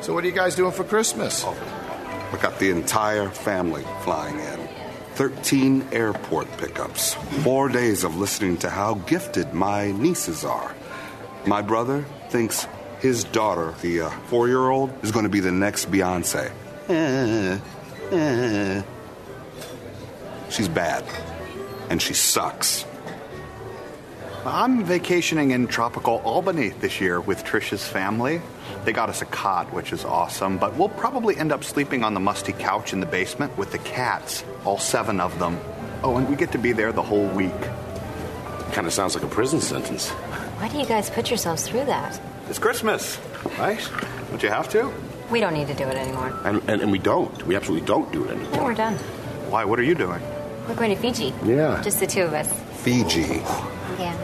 So, what are you guys doing for Christmas? We got the entire family flying in. 13 airport pickups. Four days of listening to how gifted my nieces are. My brother thinks his daughter, the uh, four year old, is going to be the next Beyonce. She's bad. And she sucks. I'm vacationing in tropical Albany this year with Trisha's family. They got us a cot, which is awesome, but we'll probably end up sleeping on the musty couch in the basement with the cats, all seven of them. Oh, and we get to be there the whole week. Kind of sounds like a prison sentence. Why do you guys put yourselves through that? It's Christmas, right? Don't you have to? We don't need to do it anymore. And, and, and we don't. We absolutely don't do it Then anymore. we're done. Why? What are you doing? We're going to Fiji. Yeah. Just the two of us. Fiji. Yeah.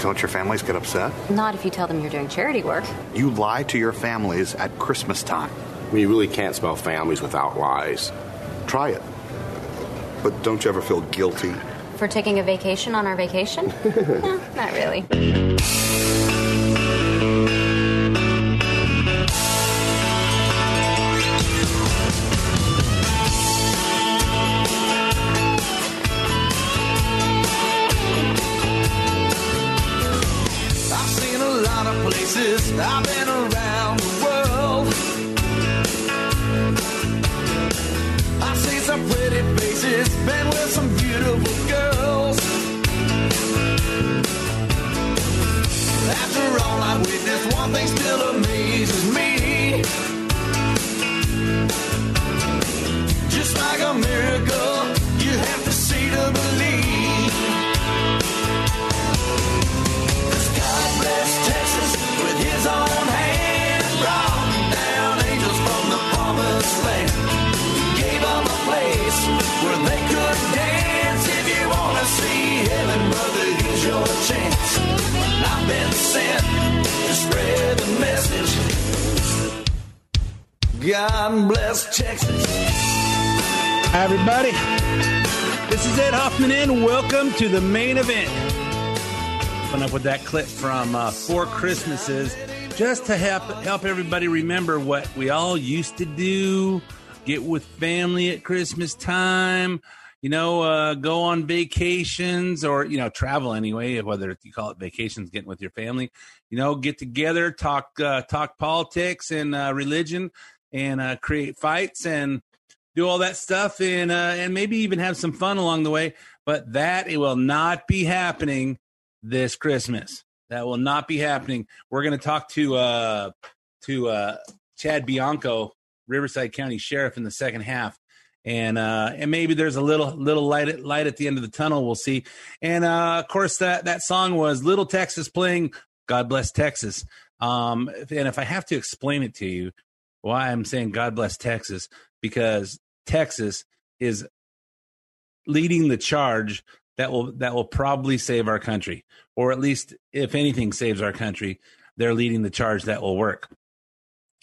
Don't your families get upset? Not if you tell them you're doing charity work. You lie to your families at Christmas time. I mean, you really can't spell families without lies. Try it. But don't you ever feel guilty? For taking a vacation on our vacation? no, not really. I've been around the world. I've seen some pretty faces. Been with some beautiful girls. After all I witnessed, one thing still amazes me. God bless Texas. Hi, everybody. This is Ed Hoffman, and welcome to the main event. Open up with that clip from uh, Four Christmases, just to help help everybody remember what we all used to do. Get with family at Christmas time. You know, uh, go on vacations or you know travel anyway. Whether you call it vacations, getting with your family. You know, get together, talk uh, talk politics and uh, religion, and uh, create fights and do all that stuff and uh, and maybe even have some fun along the way. But that it will not be happening this Christmas. That will not be happening. We're going to talk to uh, to uh, Chad Bianco, Riverside County Sheriff, in the second half, and uh, and maybe there's a little little light at, light at the end of the tunnel. We'll see. And uh, of course, that that song was Little Texas playing "God Bless Texas." Um, and if I have to explain it to you, why I'm saying God bless Texas, because Texas is leading the charge that will that will probably save our country, or at least if anything saves our country, they're leading the charge that will work.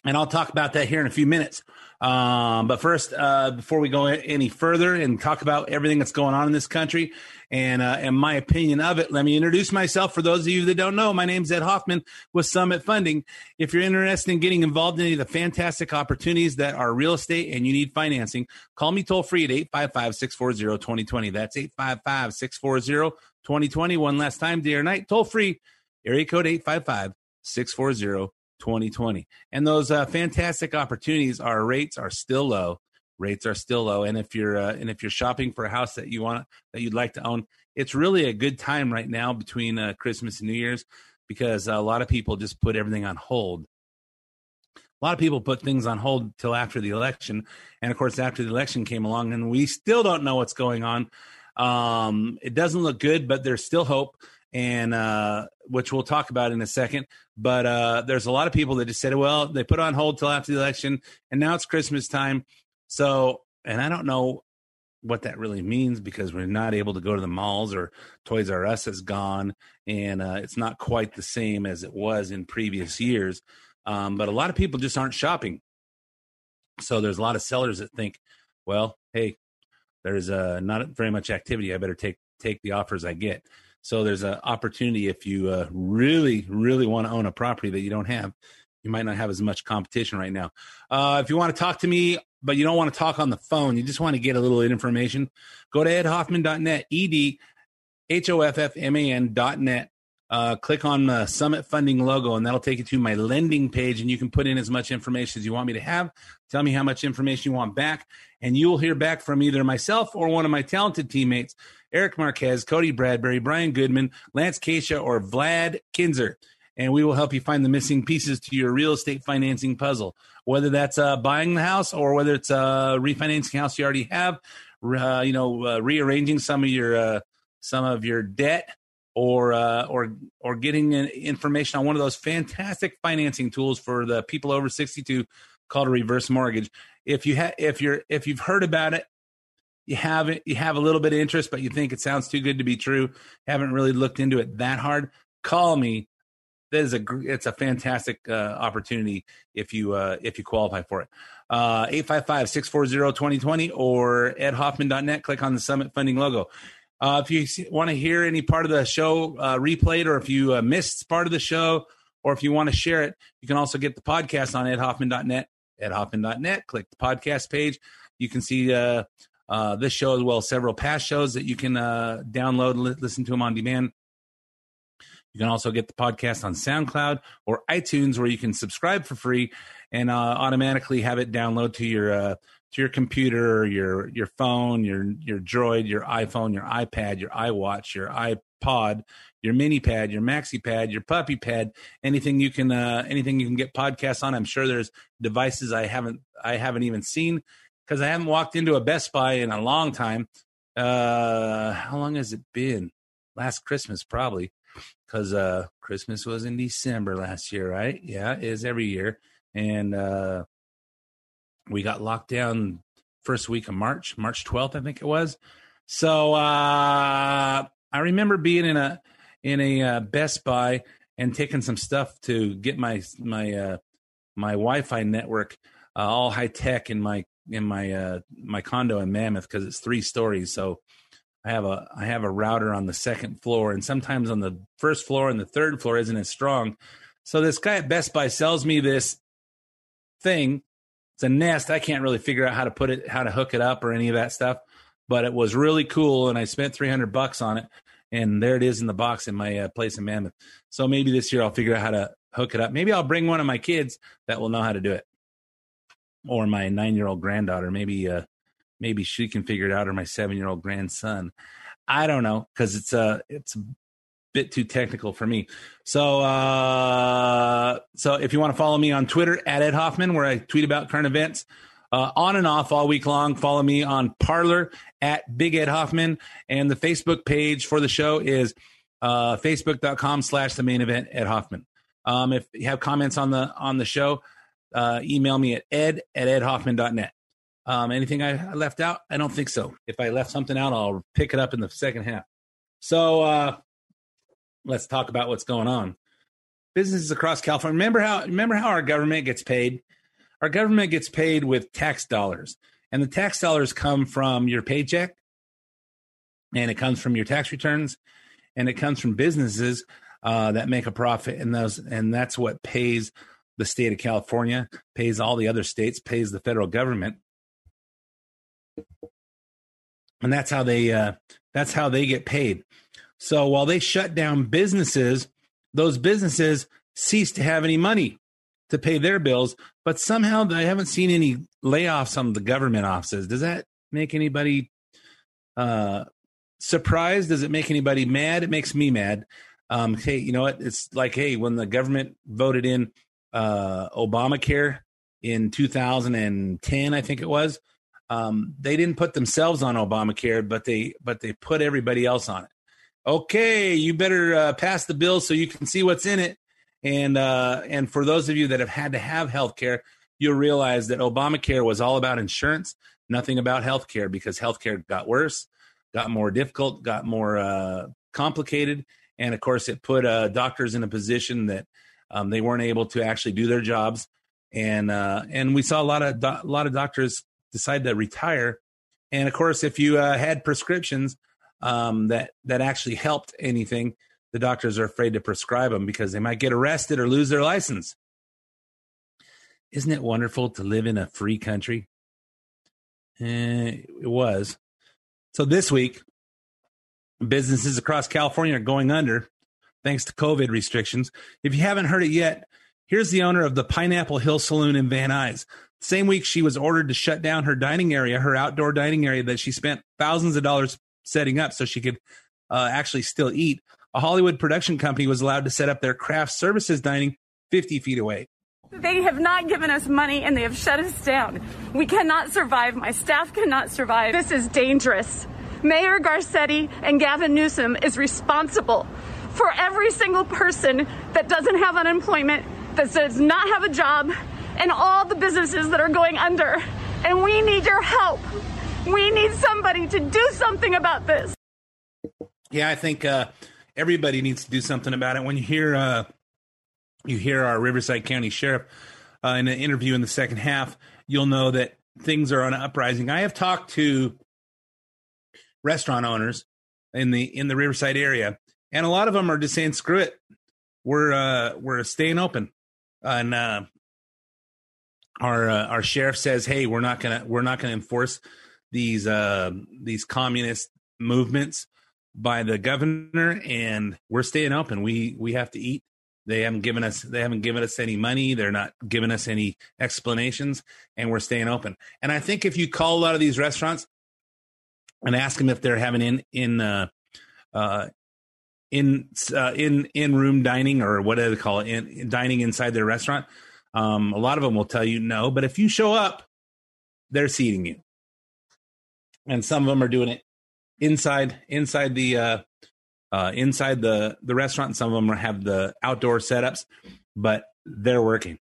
And I'll talk about that here in a few minutes. Um, but first, uh, before we go any further and talk about everything that's going on in this country and uh, and my opinion of it, let me introduce myself. For those of you that don't know, my name's Ed Hoffman with Summit Funding. If you're interested in getting involved in any of the fantastic opportunities that are real estate and you need financing, call me toll free at 855 640 2020. That's 855 640 2020. One last time, day or night, toll free, area code 855 640 2020. And those uh, fantastic opportunities, our rates are still low. Rates are still low, and if you're uh, and if you're shopping for a house that you want that you'd like to own, it's really a good time right now between uh, Christmas and New Year's because a lot of people just put everything on hold. A lot of people put things on hold till after the election, and of course, after the election came along, and we still don't know what's going on. Um, it doesn't look good, but there's still hope. And uh, which we'll talk about in a second. But uh, there's a lot of people that just said, well, they put on hold till after the election, and now it's Christmas time. So, and I don't know what that really means because we're not able to go to the malls or Toys R Us is gone, and uh, it's not quite the same as it was in previous years. Um, but a lot of people just aren't shopping. So there's a lot of sellers that think, well, hey, there's uh, not very much activity. I better take take the offers I get. So there's an opportunity if you uh, really, really want to own a property that you don't have. You might not have as much competition right now. Uh, if you want to talk to me, but you don't want to talk on the phone, you just want to get a little information, go to edhoffman.net, E D H O F F M A N.net. Uh, click on the Summit Funding logo, and that'll take you to my lending page, and you can put in as much information as you want me to have. Tell me how much information you want back, and you will hear back from either myself or one of my talented teammates, Eric Marquez, Cody Bradbury, Brian Goodman, Lance Keisha, or Vlad Kinzer. And we will help you find the missing pieces to your real estate financing puzzle, whether that's uh, buying the house or whether it's uh, refinancing house you already have, uh, you know, uh, rearranging some of your uh, some of your debt or uh, or or getting information on one of those fantastic financing tools for the people over 62 called a reverse mortgage. If you have if you're if you've heard about it, you have it, you have a little bit of interest, but you think it sounds too good to be true, haven't really looked into it that hard, call me. That is a it's a fantastic uh, opportunity if you uh, if you qualify for it. Uh 855-640-2020 or edhoffman.net. Click on the Summit Funding logo. Uh, if you want to hear any part of the show uh, replayed, or if you uh, missed part of the show, or if you want to share it, you can also get the podcast on edhoffman.net. Edhoffman.net. Click the podcast page. You can see uh, uh, this show as well as several past shows that you can uh, download and li- listen to them on demand. You can also get the podcast on SoundCloud or iTunes, where you can subscribe for free and automatically have it download to your to your computer, your your phone, your your Droid, your iPhone, your iPad, your iWatch, your iPod, your mini pad, your maxi pad, your puppy pad, anything you can uh, anything you can get podcasts on. I'm sure there's devices I haven't I haven't even seen because I haven't walked into a Best Buy in a long time. Uh, how long has it been? Last Christmas probably because uh, Christmas was in December last year, right? Yeah, it is every year, and uh, we got locked down first week of March, March 12th, I think it was. So uh, I remember being in a in a uh, Best Buy and taking some stuff to get my my uh, my Wi-Fi network uh, all high tech in my in my uh, my condo in Mammoth because it's three stories. So I have a I have a router on the second floor, and sometimes on the first floor and the third floor isn't as strong. So this guy at Best Buy sells me this thing it's a Nest. I can't really figure out how to put it, how to hook it up, or any of that stuff. But it was really cool, and I spent three hundred bucks on it, and there it is in the box in my uh, place in Mammoth. So maybe this year I'll figure out how to hook it up. Maybe I'll bring one of my kids that will know how to do it, or my nine-year-old granddaughter. Maybe, uh, maybe she can figure it out, or my seven-year-old grandson. I don't know because it's a uh, it's a bit too technical for me. So, uh, so if you want to follow me on Twitter at Ed Hoffman, where I tweet about current events, uh, on and off all week long. Follow me on Parler at Big Ed Hoffman, and the Facebook page for the show is uh, facebook.com slash the main event Ed Hoffman. Um, if you have comments on the on the show, uh, email me at ed at edhoffman.net. Um, anything I left out? I don't think so. If I left something out, I'll pick it up in the second half. So, uh, let's talk about what's going on. Businesses across California. Remember how remember how our government gets paid? Our government gets paid with tax dollars. And the tax dollars come from your paycheck and it comes from your tax returns and it comes from businesses uh, that make a profit and those and that's what pays the state of California, pays all the other states, pays the federal government. And that's how they uh, that's how they get paid. So while they shut down businesses, those businesses cease to have any money to pay their bills. But somehow I haven't seen any layoffs on the government offices. Does that make anybody uh, surprised? Does it make anybody mad? It makes me mad. Um, hey, you know what? It's like, hey, when the government voted in uh, Obamacare in 2010, I think it was, um, they didn't put themselves on Obamacare, but they but they put everybody else on it. okay, you better uh, pass the bill so you can see what's in it. And uh, and for those of you that have had to have health care, you'll realize that Obamacare was all about insurance, nothing about health care because health care got worse, got more difficult, got more uh, complicated. And of course, it put uh, doctors in a position that um, they weren't able to actually do their jobs. And uh, and we saw a lot of do- a lot of doctors decide to retire. And of course, if you uh, had prescriptions um, that that actually helped anything, the doctors are afraid to prescribe them because they might get arrested or lose their license. Isn't it wonderful to live in a free country? Eh, it was. So this week, businesses across California are going under thanks to COVID restrictions. If you haven't heard it yet, here's the owner of the Pineapple Hill Saloon in Van Nuys. Same week, she was ordered to shut down her dining area, her outdoor dining area that she spent thousands of dollars setting up so she could uh, actually still eat. A Hollywood production company was allowed to set up their craft services dining 50 feet away. They have not given us money and they have shut us down. We cannot survive. My staff cannot survive. This is dangerous. Mayor Garcetti and Gavin Newsom is responsible for every single person that doesn't have unemployment, that does not have a job, and all the businesses that are going under. And we need your help. We need somebody to do something about this. Yeah, I think uh, everybody needs to do something about it. When you hear uh, you hear our Riverside County Sheriff uh, in an interview in the second half, you'll know that things are on an uprising. I have talked to restaurant owners in the in the Riverside area, and a lot of them are just saying, "Screw it, we're uh, we're staying open." And uh, our uh, our sheriff says, "Hey, we're not gonna we're not gonna enforce these uh, these communist movements by the governor, and we're staying open. We we have to eat." They haven't given us they haven't given us any money. They're not giving us any explanations, and we're staying open. And I think if you call a lot of these restaurants and ask them if they're having in in uh, uh, in uh, in in room dining or what do they call it in, dining inside their restaurant, um, a lot of them will tell you no. But if you show up, they're seating you, and some of them are doing it inside inside the uh, uh, inside the the restaurant. Some of them have the outdoor setups, but they're working.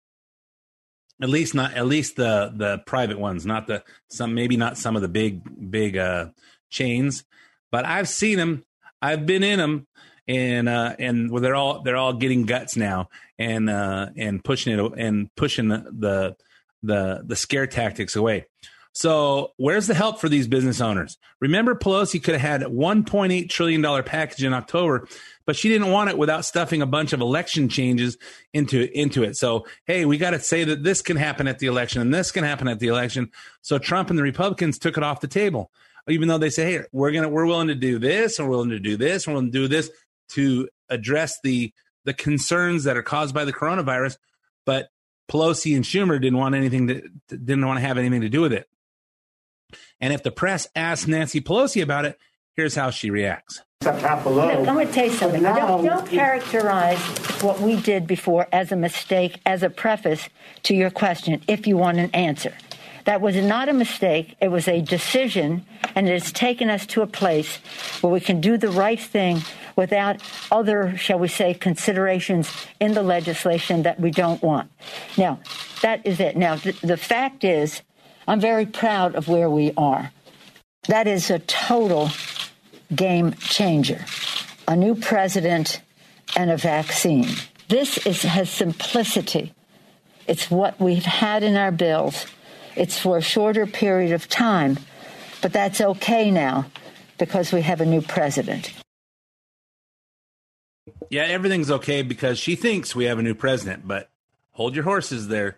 At least not at least the the private ones, not the some maybe not some of the big big uh, chains, but I've seen them. I've been in them, and uh, and well, they're all they're all getting guts now, and uh, and pushing it and pushing the the the, the scare tactics away. So, where's the help for these business owners? Remember, Pelosi could have had $1.8 trillion package in October, but she didn't want it without stuffing a bunch of election changes into, into it. So, hey, we got to say that this can happen at the election and this can happen at the election. So, Trump and the Republicans took it off the table, even though they say, hey, we're going to, we're willing to do this, and we're willing to do this, and we're willing to do this to address the, the concerns that are caused by the coronavirus. But Pelosi and Schumer didn't want anything to, didn't want to have anything to do with it. And if the press asks Nancy Pelosi about it, here's how she reacts. Look, I'm going to tell you something. Don't, don't characterize what we did before as a mistake as a preface to your question if you want an answer. That was not a mistake. It was a decision, and it has taken us to a place where we can do the right thing without other, shall we say, considerations in the legislation that we don't want. Now, that is it. Now, th- the fact is, I'm very proud of where we are. That is a total game changer. A new president and a vaccine. This is, has simplicity. It's what we've had in our bills. It's for a shorter period of time, but that's okay now because we have a new president. Yeah, everything's okay because she thinks we have a new president, but hold your horses there.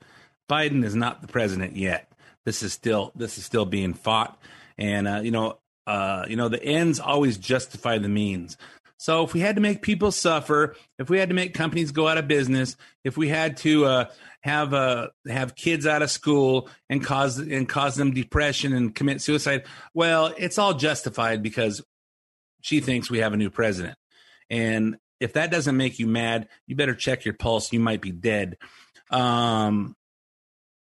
Biden is not the president yet. This is still this is still being fought, and uh, you know, uh, you know, the ends always justify the means. So if we had to make people suffer, if we had to make companies go out of business, if we had to uh, have uh, have kids out of school and cause and cause them depression and commit suicide, well, it's all justified because she thinks we have a new president. And if that doesn't make you mad, you better check your pulse. You might be dead. Um,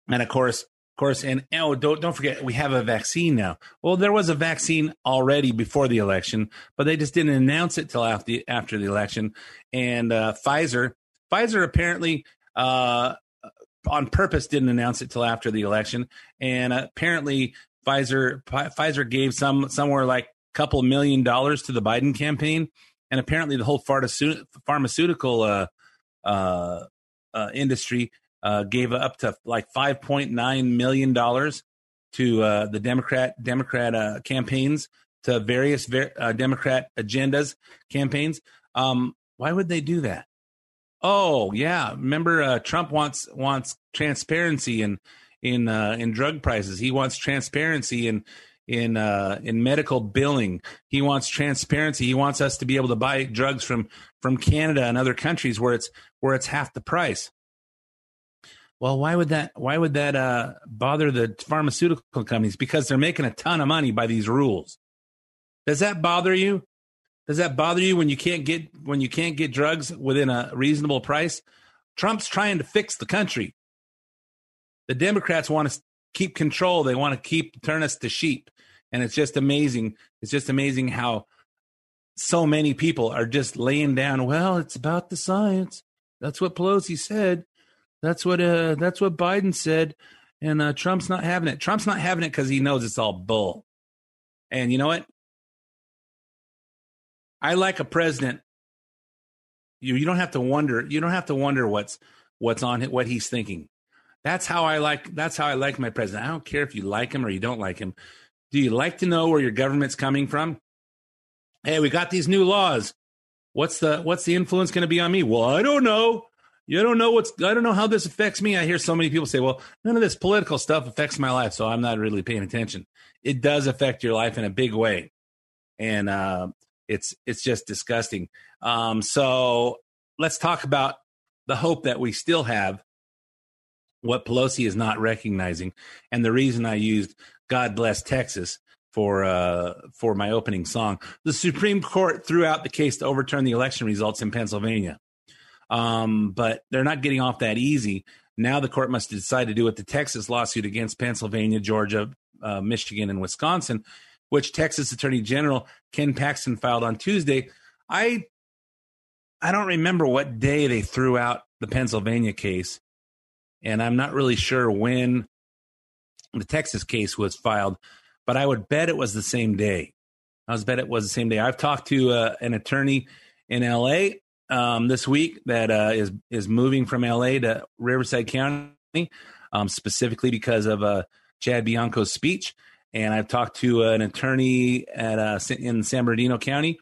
and of course, Of course, and oh, don't don't forget we have a vaccine now. Well, there was a vaccine already before the election, but they just didn't announce it till after the, after the election. And uh, Pfizer, Pfizer apparently uh, on purpose didn't announce it till after the election, and apparently Pfizer Pfizer gave some somewhere like a couple million dollars to the Biden campaign, and apparently the whole pharmaceutical uh, uh, uh, industry uh, gave up to like five point nine million dollars to uh, the Democrat Democrat uh, campaigns to various ver- uh, Democrat agendas campaigns. Um, why would they do that? Oh yeah, remember uh, Trump wants wants transparency in in uh, in drug prices. He wants transparency in in uh, in medical billing. He wants transparency. He wants us to be able to buy drugs from from Canada and other countries where it's where it's half the price. Well, why would that? Why would that uh, bother the pharmaceutical companies? Because they're making a ton of money by these rules. Does that bother you? Does that bother you when you can't get when you can't get drugs within a reasonable price? Trump's trying to fix the country. The Democrats want to keep control. They want to keep turn us to sheep, and it's just amazing. It's just amazing how so many people are just laying down. Well, it's about the science. That's what Pelosi said. That's what uh that's what Biden said, and uh, Trump's not having it. Trump's not having it because he knows it's all bull. And you know what? I like a president. You you don't have to wonder. You don't have to wonder what's what's on what he's thinking. That's how I like. That's how I like my president. I don't care if you like him or you don't like him. Do you like to know where your government's coming from? Hey, we got these new laws. What's the what's the influence going to be on me? Well, I don't know. You don't know what's I don't know how this affects me. I hear so many people say, "Well, none of this political stuff affects my life, so I'm not really paying attention." It does affect your life in a big way, and uh, it's it's just disgusting. Um, so let's talk about the hope that we still have. What Pelosi is not recognizing, and the reason I used "God Bless Texas" for uh, for my opening song. The Supreme Court threw out the case to overturn the election results in Pennsylvania. Um, but they're not getting off that easy. Now the court must decide to do with the Texas lawsuit against Pennsylvania, Georgia, uh, Michigan, and Wisconsin, which Texas Attorney General Ken Paxton filed on Tuesday. I I don't remember what day they threw out the Pennsylvania case, and I'm not really sure when the Texas case was filed, but I would bet it was the same day. I was bet it was the same day. I've talked to uh, an attorney in L.A um, this week that uh, is is moving from LA to Riverside County, um, specifically because of uh, Chad Bianco's speech. And I've talked to an attorney at uh, in San Bernardino County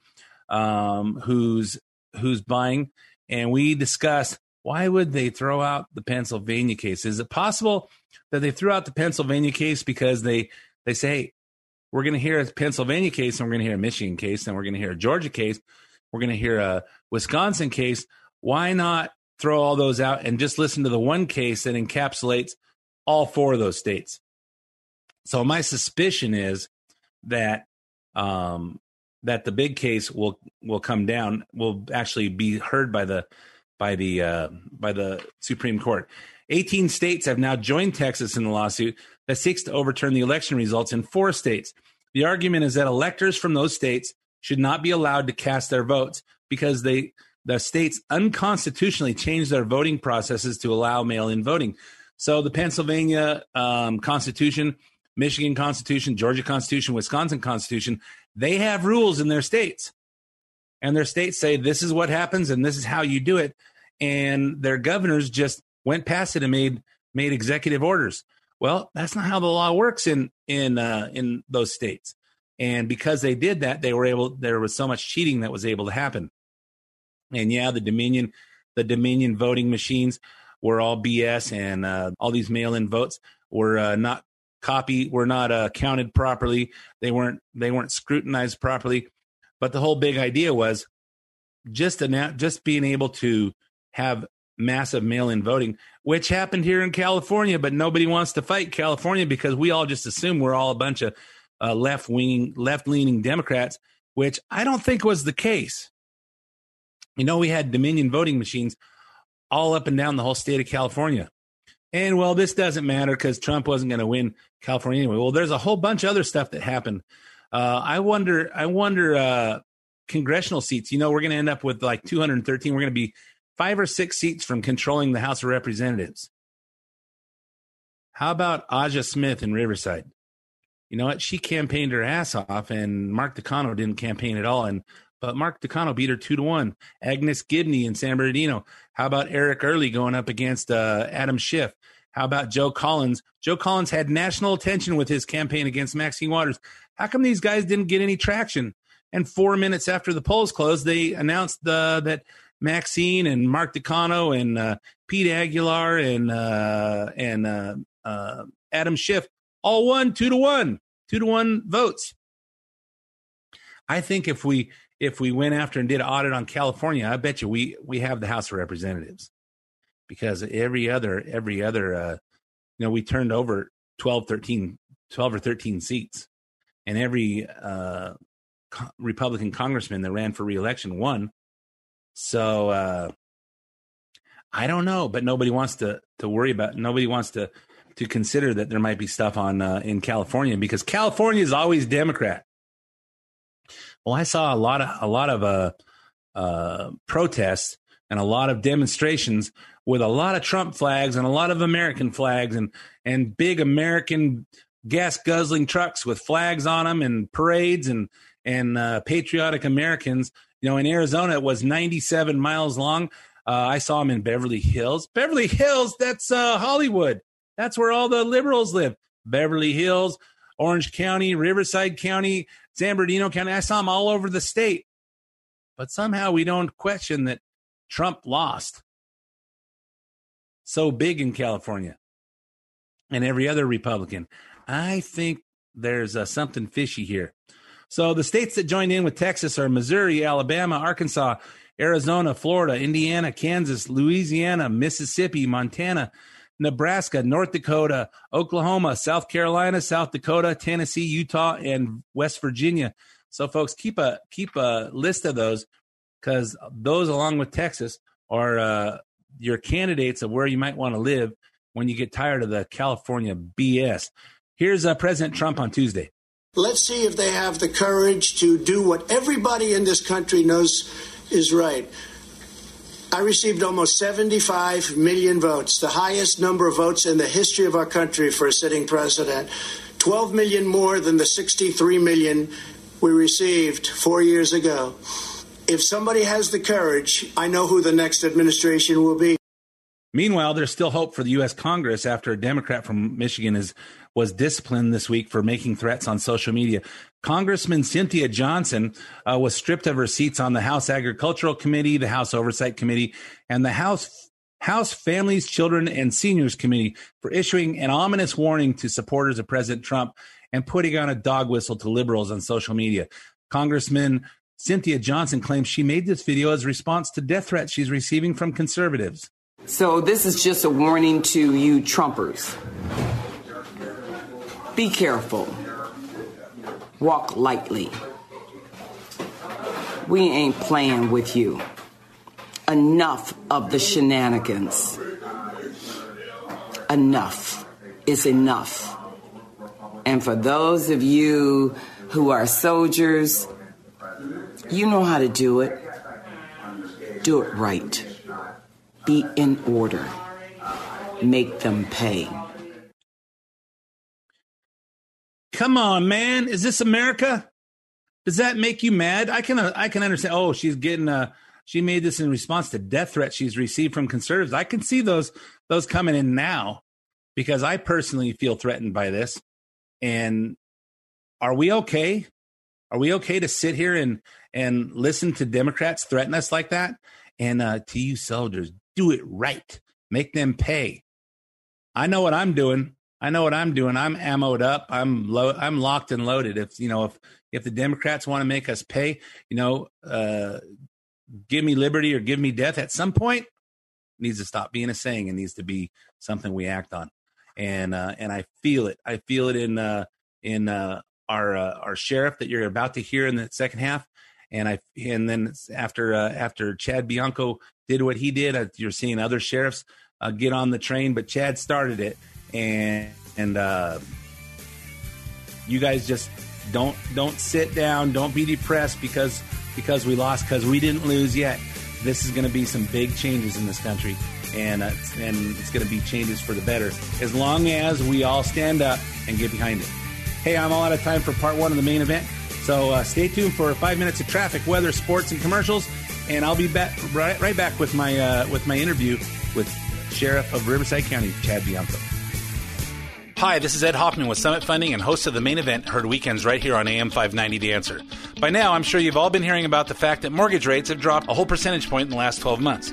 um, who's who's buying, and we discussed why would they throw out the Pennsylvania case? Is it possible that they threw out the Pennsylvania case because they they say hey, we're going to hear a Pennsylvania case and we're going to hear a Michigan case and we're going to hear a Georgia case we're going to hear a Wisconsin case. Why not throw all those out and just listen to the one case that encapsulates all four of those states? So my suspicion is that um, that the big case will will come down, will actually be heard by the by the uh, by the Supreme Court. 18 states have now joined Texas in the lawsuit that seeks to overturn the election results in four states. The argument is that electors from those states should not be allowed to cast their votes because they the states unconstitutionally changed their voting processes to allow mail-in voting. So the Pennsylvania um, Constitution, Michigan Constitution, Georgia Constitution, Wisconsin Constitution, they have rules in their states, and their states say this is what happens and this is how you do it, and their governors just went past it and made made executive orders. Well, that's not how the law works in in uh, in those states. And because they did that, they were able, there was so much cheating that was able to happen. And yeah, the Dominion, the Dominion voting machines were all BS and uh, all these mail in votes were uh, not copy, were not uh, counted properly. They weren't, they weren't scrutinized properly. But the whole big idea was just, annou- just being able to have massive mail-in voting, which happened here in California, but nobody wants to fight California because we all just assume we're all a bunch of uh, left wing, left leaning Democrats, which I don't think was the case. You know, we had Dominion voting machines all up and down the whole state of California. And well, this doesn't matter because Trump wasn't going to win California anyway. Well, there's a whole bunch of other stuff that happened. Uh, I wonder, I wonder, uh, congressional seats. You know, we're going to end up with like 213. We're going to be five or six seats from controlling the House of Representatives. How about Aja Smith in Riverside? You know what? She campaigned her ass off, and Mark Takano didn't campaign at all. And but Mark Takano beat her two to one. Agnes Gibboney in San Bernardino. How about Eric Early going up against uh, Adam Schiff? How about Joe Collins? Joe Collins had national attention with his campaign against Maxine Waters. How come these guys didn't get any traction? And four minutes after the polls closed, they announced uh, that Maxine and Mark Takano and uh, Pete Aguilar and uh, and uh, uh, Adam Schiff all won two to one, two to one votes. I think if we if we went after and did an audit on California, I bet you we we have the House of Representatives because every other every other uh, you know we turned over 12 13 12 or 13 seats and every uh, co- Republican congressman that ran for reelection won. So uh, I don't know, but nobody wants to to worry about. Nobody wants to to consider that there might be stuff on uh, in California because California is always Democrat. Well, I saw a lot of a lot of uh, uh, protests and a lot of demonstrations with a lot of Trump flags and a lot of American flags and and big American gas guzzling trucks with flags on them and parades and and uh, patriotic Americans. You know, in Arizona, it was 97 miles long. Uh, I saw them in Beverly Hills. Beverly Hills, that's uh, Hollywood. That's where all the liberals live. Beverly Hills, Orange County, Riverside County, San Bernardino County. I saw them all over the state. But somehow we don't question that Trump lost. So big in California and every other Republican. I think there's uh, something fishy here. So the states that joined in with Texas are Missouri, Alabama, Arkansas, Arizona, Florida, Indiana, Kansas, Louisiana, Mississippi, Montana, Nebraska, North Dakota, Oklahoma, South Carolina, South Dakota, Tennessee, Utah, and West Virginia. So, folks, keep a keep a list of those because those, along with Texas, are uh, your candidates of where you might want to live when you get tired of the California BS. Here's uh, President Trump on Tuesday. Let's see if they have the courage to do what everybody in this country knows is right. I received almost 75 million votes, the highest number of votes in the history of our country for a sitting president. 12 million more than the 63 million we received four years ago. If somebody has the courage, I know who the next administration will be. Meanwhile, there's still hope for the U.S. Congress after a Democrat from Michigan is was disciplined this week for making threats on social media. Congressman Cynthia Johnson uh, was stripped of her seats on the House Agricultural Committee, the House Oversight Committee, and the House House Families, Children, and Seniors Committee for issuing an ominous warning to supporters of President Trump and putting on a dog whistle to liberals on social media. Congressman Cynthia Johnson claims she made this video as a response to death threats she's receiving from conservatives. So, this is just a warning to you Trumpers. Be careful. Walk lightly. We ain't playing with you. Enough of the shenanigans. Enough is enough. And for those of you who are soldiers, you know how to do it. Do it right. Be in order. Make them pay. Come on, man. Is this America? Does that make you mad? I can I can understand. Oh, she's getting uh she made this in response to death threats she's received from conservatives. I can see those those coming in now because I personally feel threatened by this. And are we okay? Are we okay to sit here and and listen to Democrats threaten us like that? And uh, to you soldiers, do it right. Make them pay. I know what I'm doing. I know what I'm doing. I'm ammoed up. I'm low. I'm locked and loaded. If you know, if if the Democrats want to make us pay, you know, uh, give me liberty or give me death at some point needs to stop being a saying and needs to be something we act on. And uh, and I feel it. I feel it in uh, in uh, our uh, our sheriff that you're about to hear in the second half. And I and then after uh, after Chad Bianco did what he did, uh, you're seeing other sheriffs uh, get on the train, but Chad started it, and and uh, you guys just don't don't sit down, don't be depressed because because we lost because we didn't lose yet. This is going to be some big changes in this country, and uh, and it's going to be changes for the better as long as we all stand up and get behind it. Hey, I'm all out of time for part one of the main event. So uh, stay tuned for five minutes of traffic, weather, sports, and commercials, and I'll be back right, right back with my uh, with my interview with Sheriff of Riverside County, Chad Bianco. Hi, this is Ed Hoffman with Summit Funding and host of the main event, heard weekends right here on AM 590 The Answer. By now, I'm sure you've all been hearing about the fact that mortgage rates have dropped a whole percentage point in the last 12 months.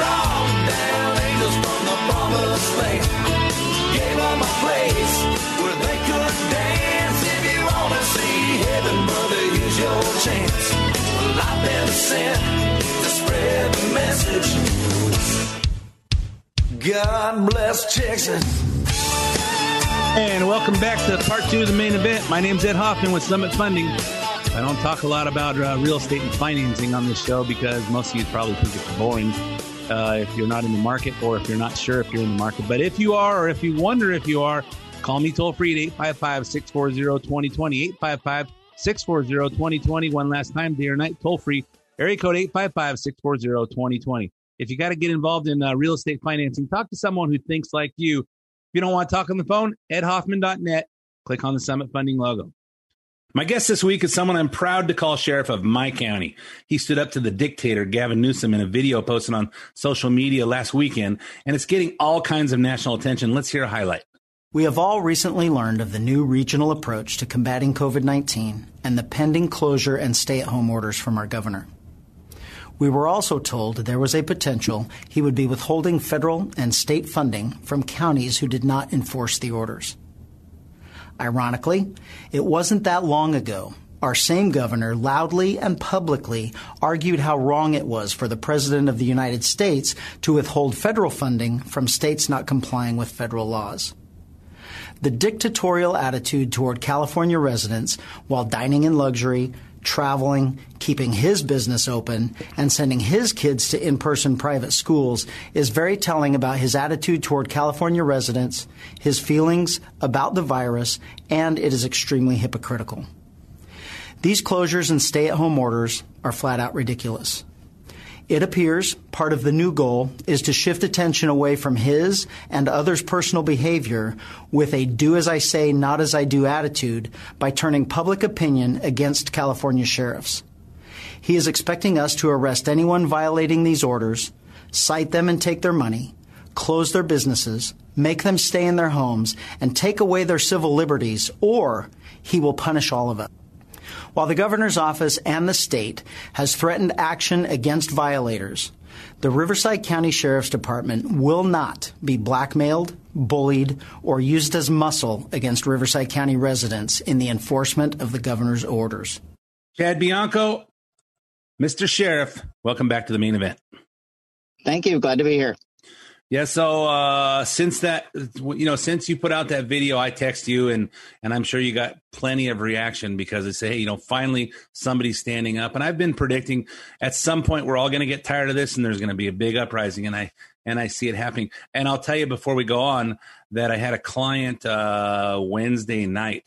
down angels from the promised land. Gave them a place where they could dance. If you want to see heaven, brother, here's your chance. Well, I've been sent to spread the message. God bless Texas. And welcome back to part two of the main event. My name's Ed Hoffman with Summit Funding. I don't talk a lot about uh, real estate and financing on this show because most of you probably think it's boring uh, if you're not in the market or if you're not sure if you're in the market. But if you are, or if you wonder if you are, call me toll free at 855 640 2020. 855 640 2020. One last time, day or night, toll free. Area code 855 640 2020. If you got to get involved in uh, real estate financing, talk to someone who thinks like you. If you don't want to talk on the phone, edhoffman.net. Click on the Summit Funding logo. My guest this week is someone I'm proud to call sheriff of my county. He stood up to the dictator, Gavin Newsom, in a video posted on social media last weekend, and it's getting all kinds of national attention. Let's hear a highlight. We have all recently learned of the new regional approach to combating COVID 19 and the pending closure and stay at home orders from our governor. We were also told there was a potential he would be withholding federal and state funding from counties who did not enforce the orders. Ironically, it wasn't that long ago our same governor loudly and publicly argued how wrong it was for the President of the United States to withhold federal funding from states not complying with federal laws. The dictatorial attitude toward California residents while dining in luxury, traveling, keeping his business open, and sending his kids to in person private schools is very telling about his attitude toward California residents, his feelings about the virus, and it is extremely hypocritical. These closures and stay at home orders are flat out ridiculous. It appears part of the new goal is to shift attention away from his and others' personal behavior with a do as I say, not as I do attitude by turning public opinion against California sheriffs. He is expecting us to arrest anyone violating these orders, cite them and take their money, close their businesses, make them stay in their homes, and take away their civil liberties, or he will punish all of us. While the governor's office and the state has threatened action against violators, the Riverside County Sheriff's Department will not be blackmailed, bullied, or used as muscle against Riverside County residents in the enforcement of the governor's orders. Chad Bianco, Mr. Sheriff, welcome back to the main event. Thank you. Glad to be here. Yeah, so uh, since that, you know, since you put out that video, I text you, and and I'm sure you got plenty of reaction because they say, hey, you know, finally somebody's standing up. And I've been predicting at some point we're all going to get tired of this, and there's going to be a big uprising, and I and I see it happening. And I'll tell you before we go on that I had a client uh, Wednesday night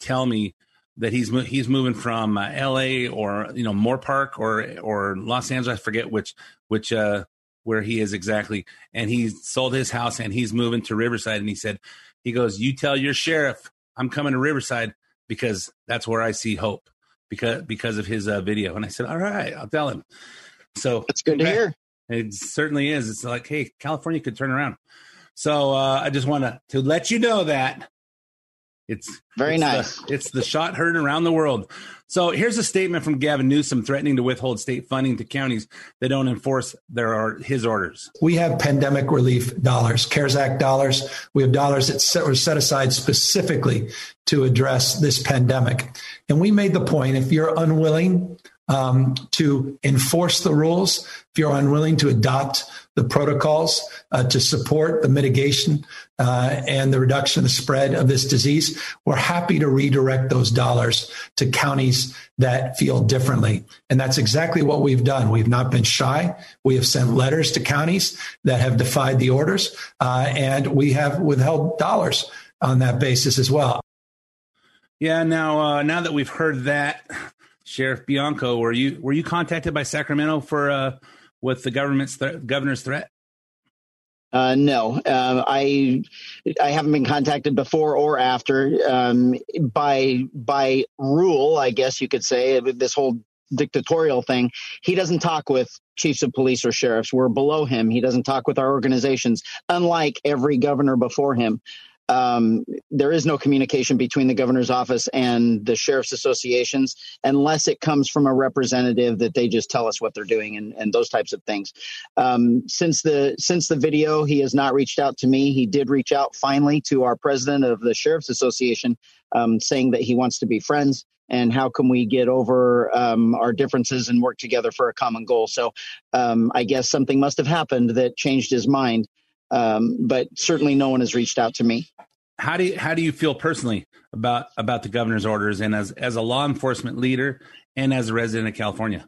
tell me that he's he's moving from uh, L.A. or you know Moorpark or or Los Angeles. I forget which which uh, where he is exactly. And he sold his house and he's moving to Riverside. And he said He goes, "You tell your sheriff I'm coming to Riverside because that's where I see hope because because of his uh, video." And I said, "All right, I'll tell him." So it's good to hear. It certainly is. It's like, hey, California could turn around. So uh, I just want to to let you know that it's very it's nice. The, it's the shot heard around the world. So here's a statement from Gavin Newsom threatening to withhold state funding to counties that don't enforce their or his orders. We have pandemic relief dollars, CARES Act dollars. We have dollars that set, were set aside specifically to address this pandemic. And we made the point if you're unwilling um, to enforce the rules, if you're unwilling to adopt the protocols uh, to support the mitigation uh, and the reduction of the spread of this disease, we're happy to redirect those dollars to counties that feel differently. And that's exactly what we've done. We've not been shy. We have sent letters to counties that have defied the orders, uh, and we have withheld dollars on that basis as well. Yeah. Now, uh, now that we've heard that, Sheriff Bianco, were you were you contacted by Sacramento for uh, with the government's th- governor's threat? Uh, no, uh, I I haven't been contacted before or after. Um, by by rule, I guess you could say this whole dictatorial thing. He doesn't talk with chiefs of police or sheriffs. We're below him. He doesn't talk with our organizations. Unlike every governor before him, um, there is no communication between the governor's office and the sheriff's associations unless it comes from a representative that they just tell us what they're doing and, and those types of things. Um, since the since the video, he has not reached out to me. He did reach out finally to our president of the sheriff's association, um, saying that he wants to be friends and how can we get over um, our differences and work together for a common goal. So um, I guess something must have happened that changed his mind. Um, but certainly no one has reached out to me. How do you, how do you feel personally about about the governor's orders and as as a law enforcement leader and as a resident of California?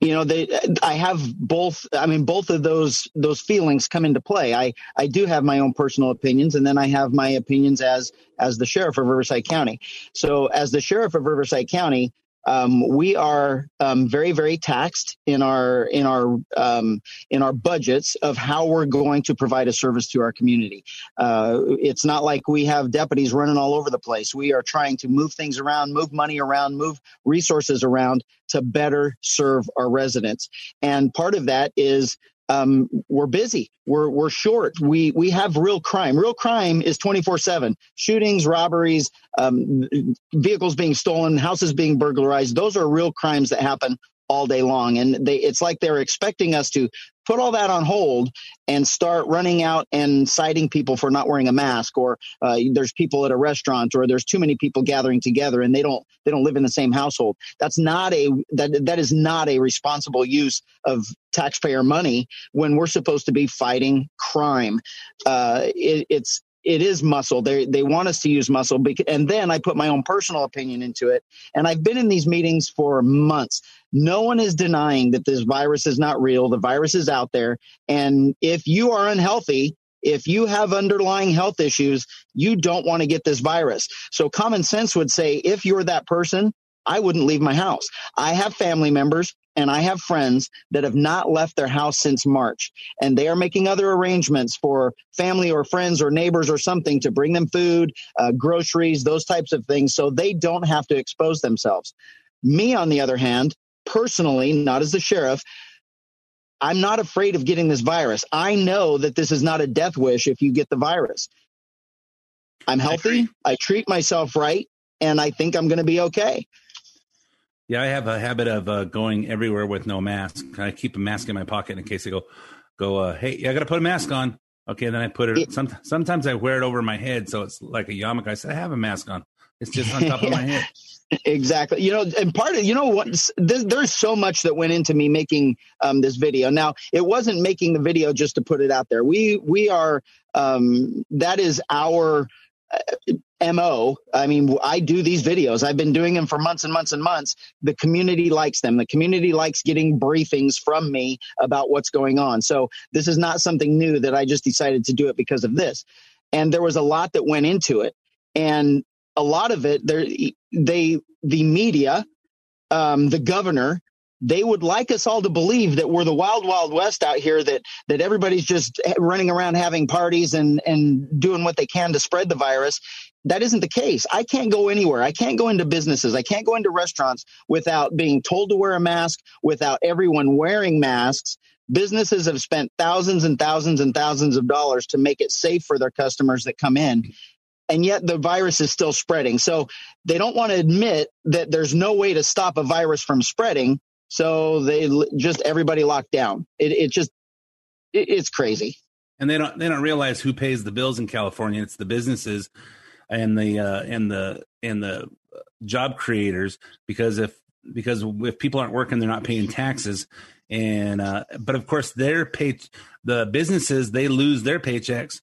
you know they i have both i mean both of those those feelings come into play i i do have my own personal opinions and then i have my opinions as as the sheriff of riverside county so as the sheriff of riverside county um, we are um, very very taxed in our in our um, in our budgets of how we're going to provide a service to our community. Uh, it's not like we have deputies running all over the place. We are trying to move things around, move money around, move resources around to better serve our residents. And part of that is um, we're busy. We're we're short. We we have real crime. Real crime is twenty four seven. Shootings, robberies, um, vehicles being stolen, houses being burglarized. Those are real crimes that happen all day long. And they, it's like they're expecting us to put all that on hold and start running out and citing people for not wearing a mask or uh, there's people at a restaurant or there's too many people gathering together and they don't they don't live in the same household. That's not a that that is not a responsible use of taxpayer money when we're supposed to be fighting crime. Uh, it, it's it is muscle. They they want us to use muscle, and then I put my own personal opinion into it. And I've been in these meetings for months. No one is denying that this virus is not real. The virus is out there, and if you are unhealthy, if you have underlying health issues, you don't want to get this virus. So common sense would say if you're that person, I wouldn't leave my house. I have family members and I have friends that have not left their house since March, and they are making other arrangements for family or friends or neighbors or something to bring them food, uh, groceries, those types of things, so they don't have to expose themselves. Me, on the other hand, personally, not as the sheriff, I'm not afraid of getting this virus. I know that this is not a death wish if you get the virus. I'm healthy. I treat myself right, and I think I'm going to be okay. Yeah, I have a habit of uh, going everywhere with no mask. I keep a mask in my pocket in case I go, go. Uh, hey, I got to put a mask on. Okay, then I put it. Some, sometimes I wear it over my head, so it's like a yarmulke. I said I have a mask on. It's just on top of my head. Exactly. You know, and part of you know what there's, there's so much that went into me making um, this video. Now, it wasn't making the video just to put it out there. We we are um, that is our mo. I mean, I do these videos. I've been doing them for months and months and months. The community likes them. The community likes getting briefings from me about what's going on. So this is not something new that I just decided to do it because of this. And there was a lot that went into it. And a lot of it, they the media, um, the governor, they would like us all to believe that we're the wild wild west out here that that everybody's just running around having parties and and doing what they can to spread the virus. That isn't the case. I can't go anywhere. I can't go into businesses. I can't go into restaurants without being told to wear a mask without everyone wearing masks. Businesses have spent thousands and thousands and thousands of dollars to make it safe for their customers that come in and yet the virus is still spreading. So they don't want to admit that there's no way to stop a virus from spreading so they just everybody locked down. It, it just it, it's crazy. And they don't they don't realize who pays the bills in California. It's the businesses and the uh, and the and the job creators because if because if people aren't working, they're not paying taxes. And uh, but of course, their pay the businesses they lose their paychecks,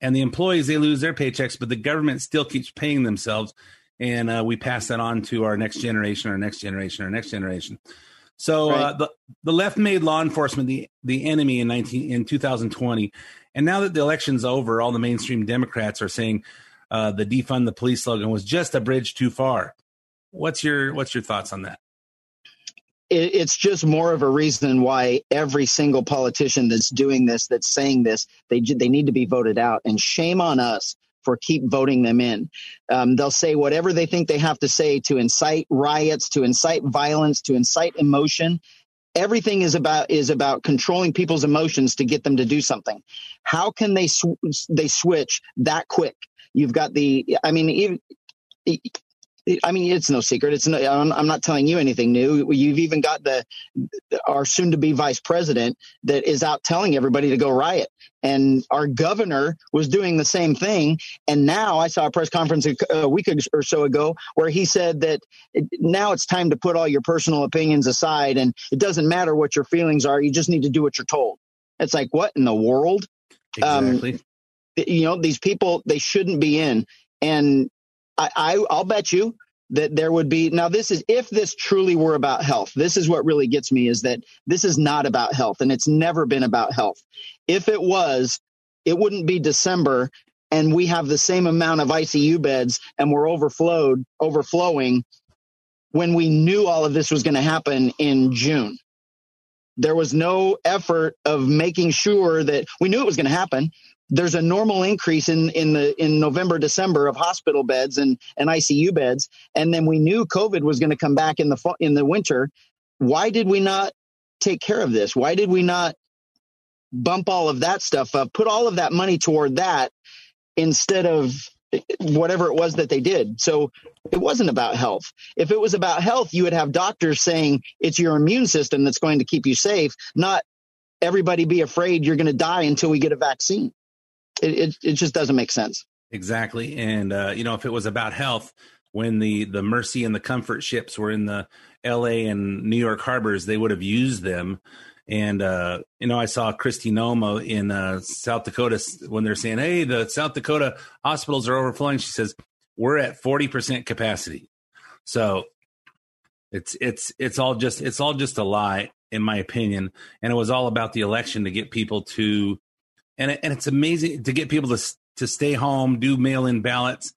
and the employees they lose their paychecks, but the government still keeps paying themselves and uh, we pass that on to our next generation, our next generation, our next generation. So uh, right. uh, the the left made law enforcement the the enemy in nineteen in 2020, and now that the election's over, all the mainstream Democrats are saying uh, the defund the police slogan was just a bridge too far. What's your what's your thoughts on that? it's just more of a reason why every single politician that's doing this, that's saying this, they they need to be voted out. And shame on us for keep voting them in. Um, they'll say whatever they think they have to say to incite riots, to incite violence, to incite emotion. Everything is about is about controlling people's emotions to get them to do something. How can they sw- they switch that quick? You've got the. I mean, even I mean, it's no secret. It's no, I'm not telling you anything new. You've even got the our soon-to-be vice president that is out telling everybody to go riot, and our governor was doing the same thing. And now I saw a press conference a week or so ago where he said that now it's time to put all your personal opinions aside, and it doesn't matter what your feelings are. You just need to do what you're told. It's like what in the world? Exactly. Um, you know, these people they shouldn't be in, and I, I I'll bet you that there would be now this is if this truly were about health this is what really gets me is that this is not about health and it's never been about health. If it was it wouldn't be december and we have the same amount of icu beds and we're overflowed overflowing when we knew all of this was going to happen in june. There was no effort of making sure that we knew it was going to happen there's a normal increase in in the in November December of hospital beds and and ICU beds. And then we knew covid was going to come back in the in the winter. Why did we not take care of this? Why did we not bump all of that stuff up put all of that money toward that instead of whatever it was that they did? So it wasn't about health. If it was about health you would have doctors saying it's your immune system that's going to keep you safe not everybody be afraid you're going to die until we get a vaccine it, it, it just doesn't make sense. Exactly. And, uh, you know, if it was about health, when the, the Mercy and the Comfort ships were in the LA and New York harbors, they would have used them. And, uh, you know, I saw Kristi Noem in uh, South Dakota when they're saying, hey, the South Dakota hospitals are overflowing. She says, we're at 40% capacity. So it's, it's, it's all just, it's all just a lie, in my opinion. And it was all about the election to get people to and it, and it's amazing to get people to to stay home, do mail in ballots.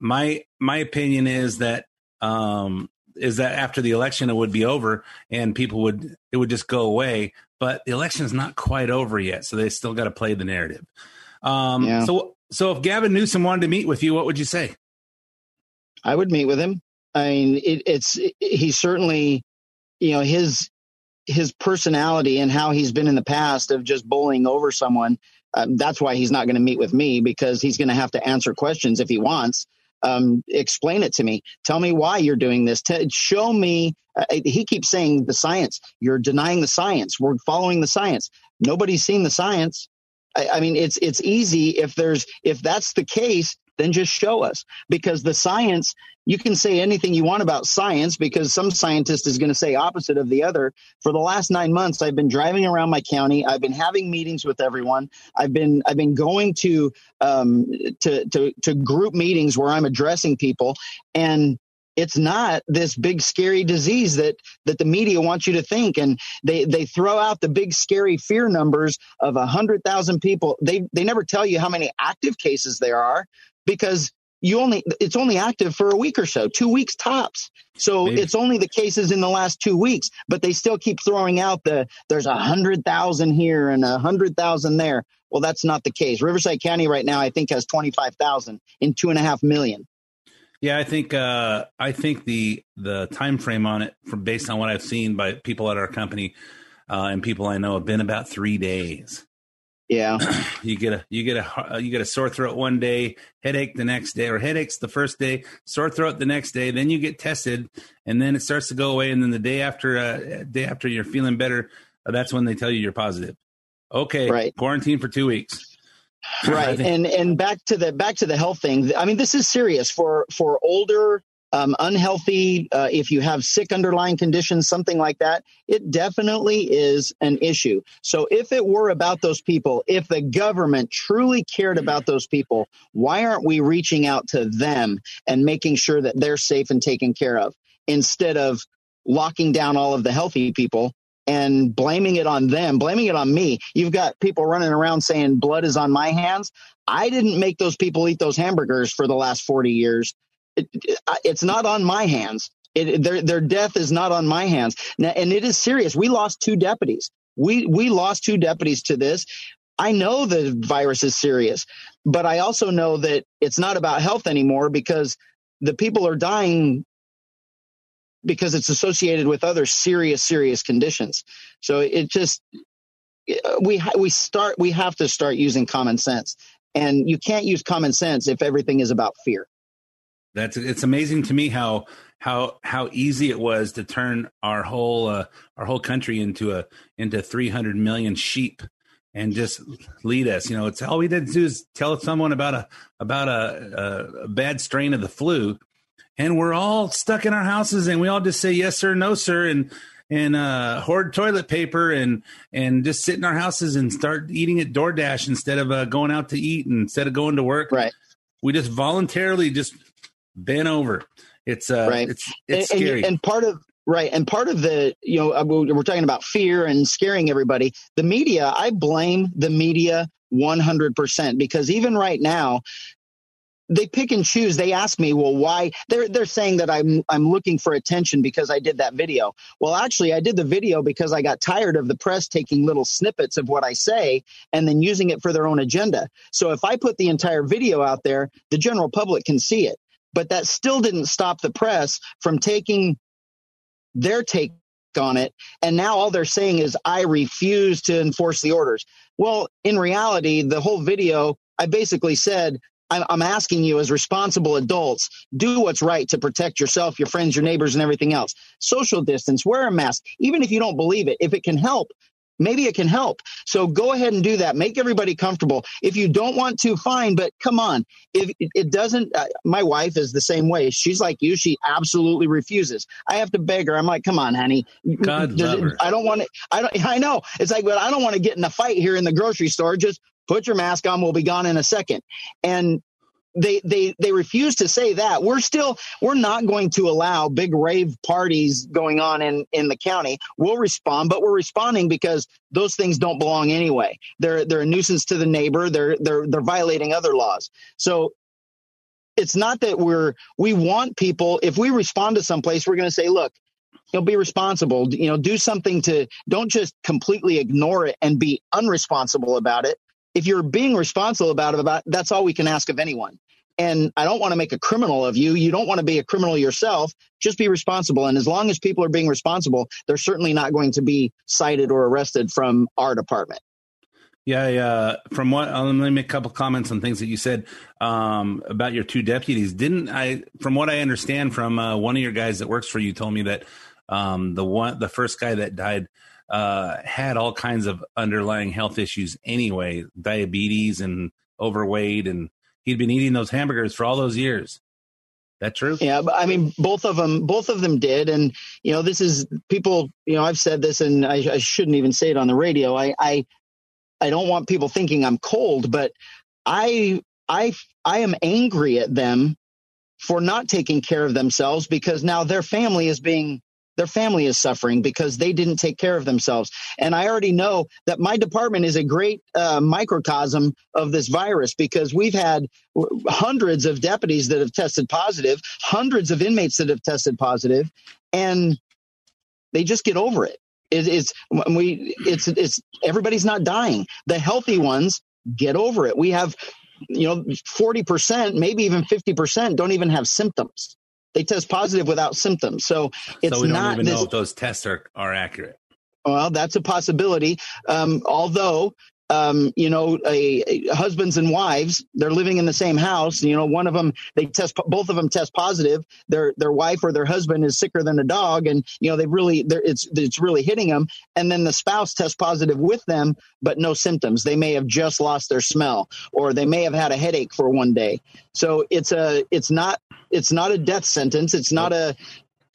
My my opinion is that um, is that after the election it would be over and people would it would just go away. But the election is not quite over yet, so they still got to play the narrative. Um, yeah. So so if Gavin Newsom wanted to meet with you, what would you say? I would meet with him. I mean, it, it's it, he certainly, you know, his his personality and how he's been in the past of just bullying over someone. Um, that's why he's not going to meet with me because he's going to have to answer questions if he wants. Um, explain it to me. Tell me why you're doing this. T- show me. Uh, he keeps saying the science. You're denying the science. We're following the science. Nobody's seen the science. I, I mean, it's it's easy if there's if that's the case then just show us. Because the science you can say anything you want about science because some scientist is going to say opposite of the other. For the last 9 months I've been driving around my county. I've been having meetings with everyone. I've been I've been going to um, to, to to group meetings where I'm addressing people. And it's not this big scary disease that that the media wants you to think. And they they throw out the big scary fear numbers of a hundred thousand people. They they never tell you how many active cases there are because you only it's only active for a week or so, two weeks tops. So Maybe. it's only the cases in the last two weeks, but they still keep throwing out the there's a hundred thousand here and a hundred thousand there. Well, that's not the case. Riverside County right now, I think, has twenty five thousand in two and a half million. Yeah, I think uh, I think the the time frame on it, from based on what I've seen by people at our company uh, and people I know, have been about three days. Yeah, you get a you get a uh, you get a sore throat one day, headache the next day, or headaches the first day, sore throat the next day. Then you get tested, and then it starts to go away. And then the day after, uh, day after you're feeling better, uh, that's when they tell you you're positive. Okay, Right. Quarantine for two weeks. right and and back to the back to the health thing i mean this is serious for for older um, unhealthy uh, if you have sick underlying conditions something like that it definitely is an issue so if it were about those people if the government truly cared about those people why aren't we reaching out to them and making sure that they're safe and taken care of instead of locking down all of the healthy people and blaming it on them, blaming it on me. You've got people running around saying blood is on my hands. I didn't make those people eat those hamburgers for the last 40 years. It, it, it's not on my hands. It, their, their death is not on my hands. Now, and it is serious. We lost two deputies. We, we lost two deputies to this. I know the virus is serious, but I also know that it's not about health anymore because the people are dying because it's associated with other serious serious conditions so it just we we start we have to start using common sense and you can't use common sense if everything is about fear That's it's amazing to me how how how easy it was to turn our whole uh, our whole country into a into 300 million sheep and just lead us. You know, it's all we did do is tell someone about a about a, a, a bad strain of the flu, and we're all stuck in our houses, and we all just say yes sir, no sir, and and uh, hoard toilet paper and and just sit in our houses and start eating at DoorDash instead of uh, going out to eat and instead of going to work. Right. We just voluntarily just bent over. It's uh, right. it's it's and, scary. and, and part of right and part of the you know uh, we're we're talking about fear and scaring everybody. The media i blame the media 100% because even right now they pick and choose. They ask me well why? They're they're saying that i'm i'm looking for attention because i did that video. Well actually i did the video because i got tired of the press taking little snippets of what i say and then using it for their own agenda. So if i put the entire video out there the general public can see it but that still didn't stop the press from taking their take on it. And now all they're saying is, I refuse to enforce the orders. Well, in reality, the whole video, I basically said, I'm, asking you as responsible adults, do what's right to protect yourself, your friends, your neighbors, and everything else. Social distance, wear a mask, even if you don't believe it. If it can help, maybe it can help. So go ahead and do that. Make everybody comfortable. If you don't want to, fine, but come on. If it- doesn't, uh, my wife is the same way. She's like you. She absolutely refuses. I have to beg her. I'm like, come on, honey. God Does love it- her. I don't want to, I don't, I know. It's like, but I don't want to get in a fight here in the grocery store. Just put your mask on. We'll be gone in a second. And they they they refuse to say that. We're still we're not going to allow big rave parties going on in in the county. We'll respond but we're responding because those things don't belong anyway. They're they're a nuisance to the neighbor. They're they're they're violating other laws. So it's not that we're we want people if we respond to someplace we're going to say look you know be responsible. You know do something to don't just completely ignore it and be unresponsible about it. If you're being responsible about it about that's all we can ask of anyone and i don't want to make a criminal of you you don't want to be a criminal yourself just be responsible and as long as people are being responsible they're certainly not going to be cited or arrested from our department Yeah, yeah. From what, uh, let me make a couple comments on things that you said um, about your two deputies. Didn't I? From what I understand, from uh, one of your guys that works for you, told me that um, the one, the first guy that died, uh, had all kinds of underlying health issues anyway, diabetes and overweight, and he'd been eating those hamburgers for all those years. That true? Yeah, I mean, both of them, both of them did, and you know, this is people. You know, I've said this, and I, I shouldn't even say it on the radio. I, I, I don't want people thinking I'm cold, but I, I, I am angry at them for not taking care of themselves because now their family is being their family is suffering because they didn't take care of themselves. And I already know that my department is a great uh, microcosm of this virus because we've had hundreds of deputies that have tested positive, hundreds of inmates that have tested positive, and they just get over it. it it's we it's it's everybody's not dying. The healthy ones get over it. We have you know 40%, maybe even 50% don't even have symptoms they test positive without symptoms. So it's so we don't not even this, know if those tests are, are accurate. well, that's a possibility. Um, although, um, you know, a, a husbands and wives, they're living in the same house. You know, one of them, they test, both of them test positive. Their, their wife or their husband is sicker than a dog. And, you know, they really, it's, it's really hitting them. And then the spouse tests positive with them, but no symptoms. They may have just lost their smell or they may have had a headache for one day. So it's a, it's not, it's not a death sentence. It's not a,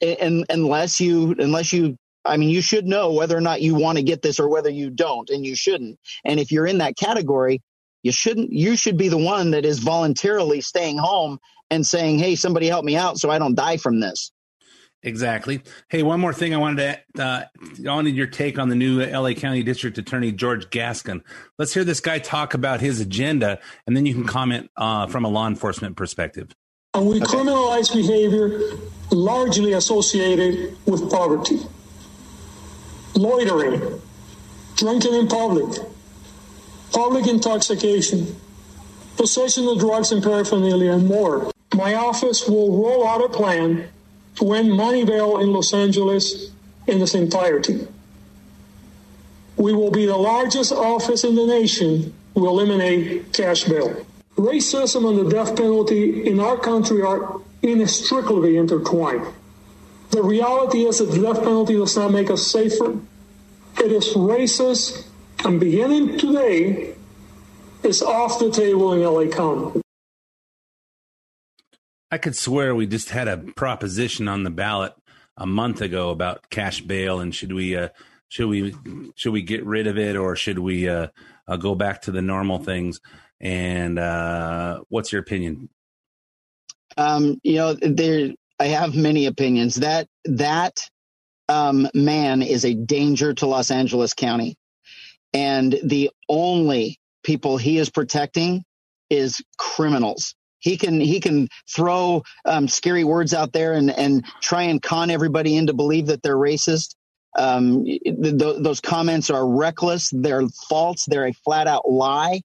and unless you, unless you I mean, you should know whether or not you want to get this or whether you don't, and you shouldn't. And if you're in that category, you shouldn't. You should be the one that is voluntarily staying home and saying, "Hey, somebody help me out so I don't die from this." Exactly. Hey, one more thing I wanted to, uh, I wanted your take on the new LA County District Attorney, George Gascon. Let's hear this guy talk about his agenda, and then you can comment uh, from a law enforcement perspective. And we criminalize behavior largely associated with poverty loitering, drinking in public, public intoxication, possession of drugs and paraphernalia, and more. My office will roll out a plan to end money bail in Los Angeles in its entirety. We will be the largest office in the nation to eliminate cash bail. Racism and the death penalty in our country are inextricably intertwined. The reality is that the death penalty does not make us safer. It is racist, and beginning today, it's off the table in LA County. I could swear we just had a proposition on the ballot a month ago about cash bail and should we uh, should we should we get rid of it or should we uh, uh, go back to the normal things? And uh, what's your opinion? Um, you know, there I have many opinions. That that um, man is a danger to Los Angeles County, and the only people he is protecting is criminals. He can he can throw um, scary words out there and and try and con everybody into believe that they're racist. Um, th- th- those comments are reckless. They're false. They're a flat out lie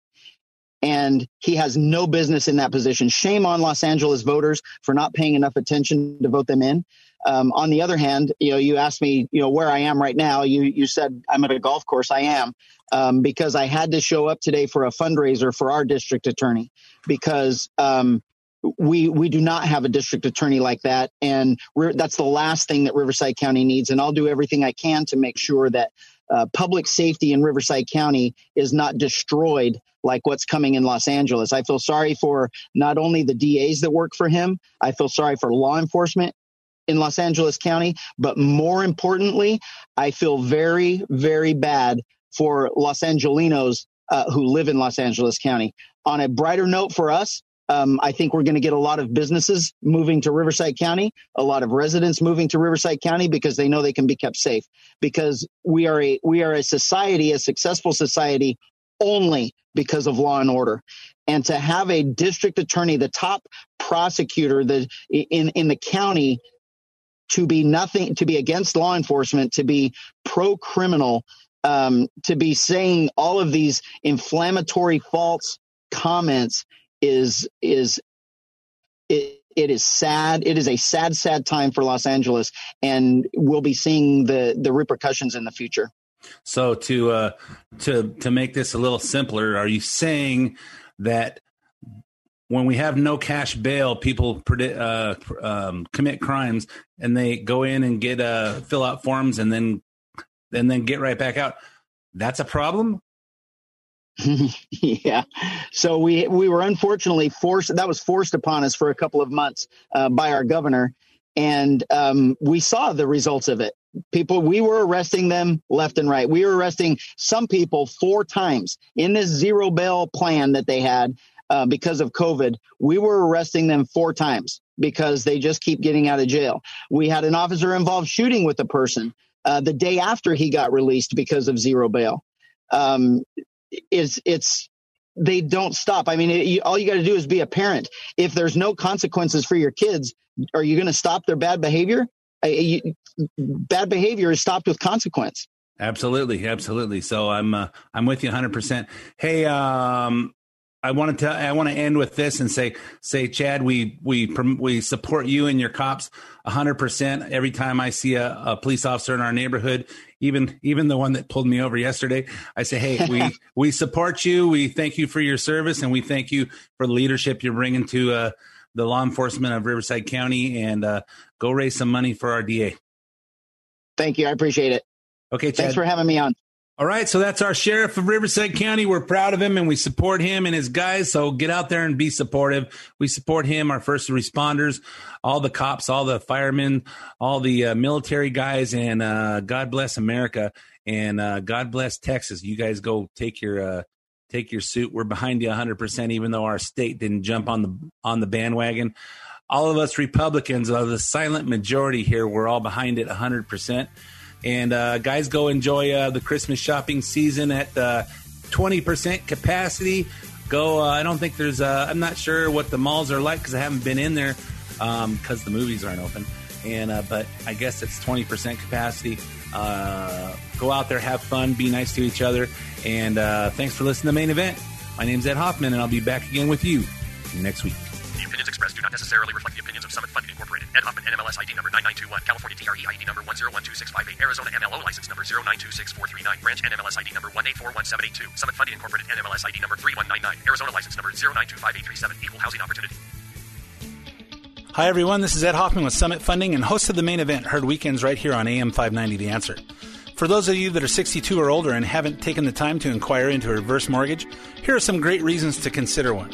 and he has no business in that position. Shame on Los Angeles voters for not paying enough attention to vote them in. Um, on the other hand, you know, you asked me, you know, where I am right now. You you said I'm at a golf course. I am um, because I had to show up today for a fundraiser for our district attorney because um, we we do not have a district attorney like that, and that's the last thing that Riverside County needs. And I'll do everything I can to make sure that uh, public safety in Riverside County is not destroyed like what's coming in Los Angeles. I feel sorry for not only the DAs that work for him, I feel sorry for law enforcement in Los Angeles County, but more importantly, I feel very, very bad for Los Angelinos uh, who live in Los Angeles County. On a brighter note for us, um, I think we're going to get a lot of businesses moving to Riverside County, a lot of residents moving to Riverside County because they know they can be kept safe. Because we are a we are a society, a successful society, only because of law and order. And to have a district attorney, the top prosecutor, the in in the county, to be nothing, to be against law enforcement, to be pro criminal, um, to be saying all of these inflammatory, false comments is is it, it is sad. It is a sad, sad time for Los Angeles, and we'll be seeing the the repercussions in the future. So to uh, to to make this a little simpler, are you saying that when we have no cash bail, people predict, uh, um, commit crimes and they go in and get uh, fill out forms and then and then get right back out? That's a problem. yeah. So we we were unfortunately forced. That was forced upon us for a couple of months uh, by our governor, and um, we saw the results of it. People, we were arresting them left and right. We were arresting some people four times in this zero bail plan that they had. uh, because of COVID, we were arresting them four times because they just keep getting out of jail. We had an officer involved shooting with a person uh, the day after he got released because of zero bail. Um, it's it's they don't stop. I mean, it, you, all you got to do is be a parent. If there's no consequences for your kids, are you going to stop their bad behavior? You, bad behavior is stopped with consequence. Absolutely, absolutely. So I'm uh, I'm with you 100. percent Hey, um, I want to tell, I want to end with this and say say Chad, we we we support you and your cops 100. percent Every time I see a, a police officer in our neighborhood, even even the one that pulled me over yesterday, I say, hey, we we support you. We thank you for your service, and we thank you for the leadership you're bringing to uh, the law enforcement of Riverside County. And uh, go raise some money for our DA. Thank you. I appreciate it. Okay, Chad. Thanks for having me on. All right, so that's our sheriff of Riverside County. We're proud of him and we support him and his guys. So get out there and be supportive. We support him, our first responders, all the cops, all the firemen, all the uh, military guys, and uh, God bless America and uh, God bless Texas. You guys go take your uh, take your suit. We're behind you 100, percent even though our state didn't jump on the on the bandwagon. All of us Republicans are the silent majority here. We're all behind it 100 percent. And uh, guys, go enjoy uh, the Christmas shopping season at uh, 20% capacity. Go, uh, I don't think there's, uh, I'm not sure what the malls are like because I haven't been in there because um, the movies aren't open. And, but I guess it's 20% capacity. go out there, have fun, be nice to each other. And thanks for listening to the main event. My name's Ed Hoffman, and I'll be back again with you next week. Expressed do not necessarily reflect the opinions of Summit Funding Incorporated. Ed Hoffman, NMLS ID number 9921, California DRE ID number 1012658, Arizona MLO license number 0926439, Branch NMLS ID number 1841782, Summit Funding Incorporated NMLS ID number 3199, Arizona license number 0925837, Equal Housing Opportunity. Hi, everyone. This is Ed Hoffman with Summit Funding and host of the main event, heard weekends right here on AM 590 The Answer. For those of you that are 62 or older and haven't taken the time to inquire into a reverse mortgage, here are some great reasons to consider one.